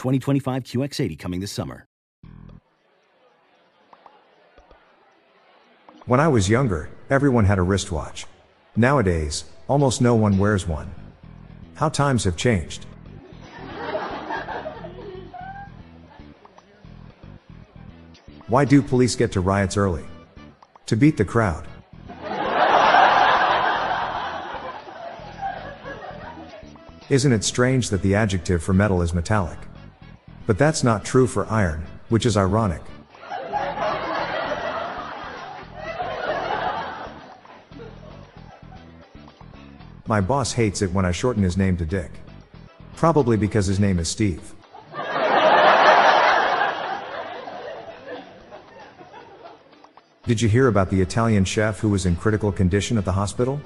2025 QX80 coming this summer. When I was younger, everyone had a wristwatch. Nowadays, almost no one wears one. How times have changed. Why do police get to riots early? To beat the crowd. Isn't it strange that the adjective for metal is metallic? But that's not true for iron, which is ironic. My boss hates it when I shorten his name to Dick. Probably because his name is Steve. Did you hear about the Italian chef who was in critical condition at the hospital?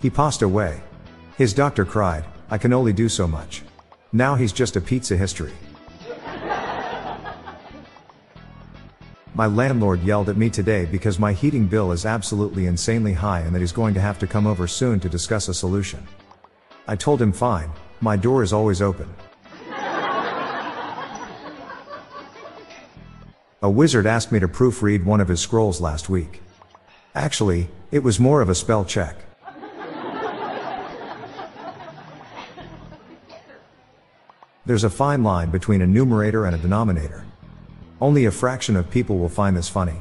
He passed away. His doctor cried, I can only do so much. Now he's just a pizza history. My landlord yelled at me today because my heating bill is absolutely insanely high and that he's going to have to come over soon to discuss a solution. I told him fine, my door is always open. A wizard asked me to proofread one of his scrolls last week. Actually, it was more of a spell check. There's a fine line between a numerator and a denominator. Only a fraction of people will find this funny.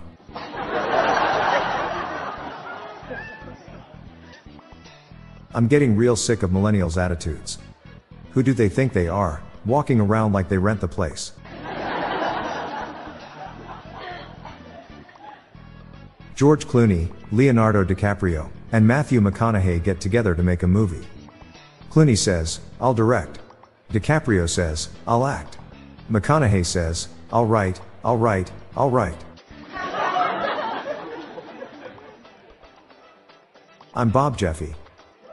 I'm getting real sick of millennials' attitudes. Who do they think they are, walking around like they rent the place? George Clooney, Leonardo DiCaprio, and Matthew McConaughey get together to make a movie. Clooney says, I'll direct. DiCaprio says, I'll act. McConaughey says, I'll write, I'll write, I'll write. I'm Bob Jeffy.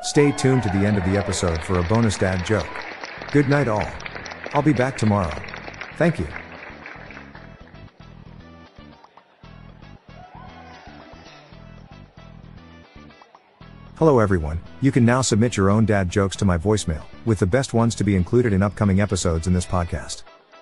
Stay tuned to the end of the episode for a bonus dad joke. Good night, all. I'll be back tomorrow. Thank you. Hello everyone, you can now submit your own dad jokes to my voicemail, with the best ones to be included in upcoming episodes in this podcast.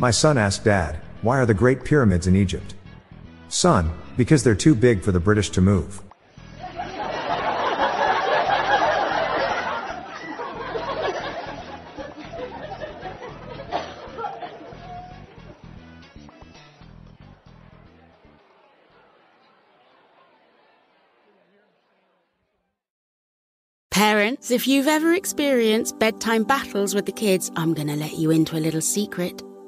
My son asked Dad, why are the Great Pyramids in Egypt? Son, because they're too big for the British to move. Parents, if you've ever experienced bedtime battles with the kids, I'm to let you into a little secret.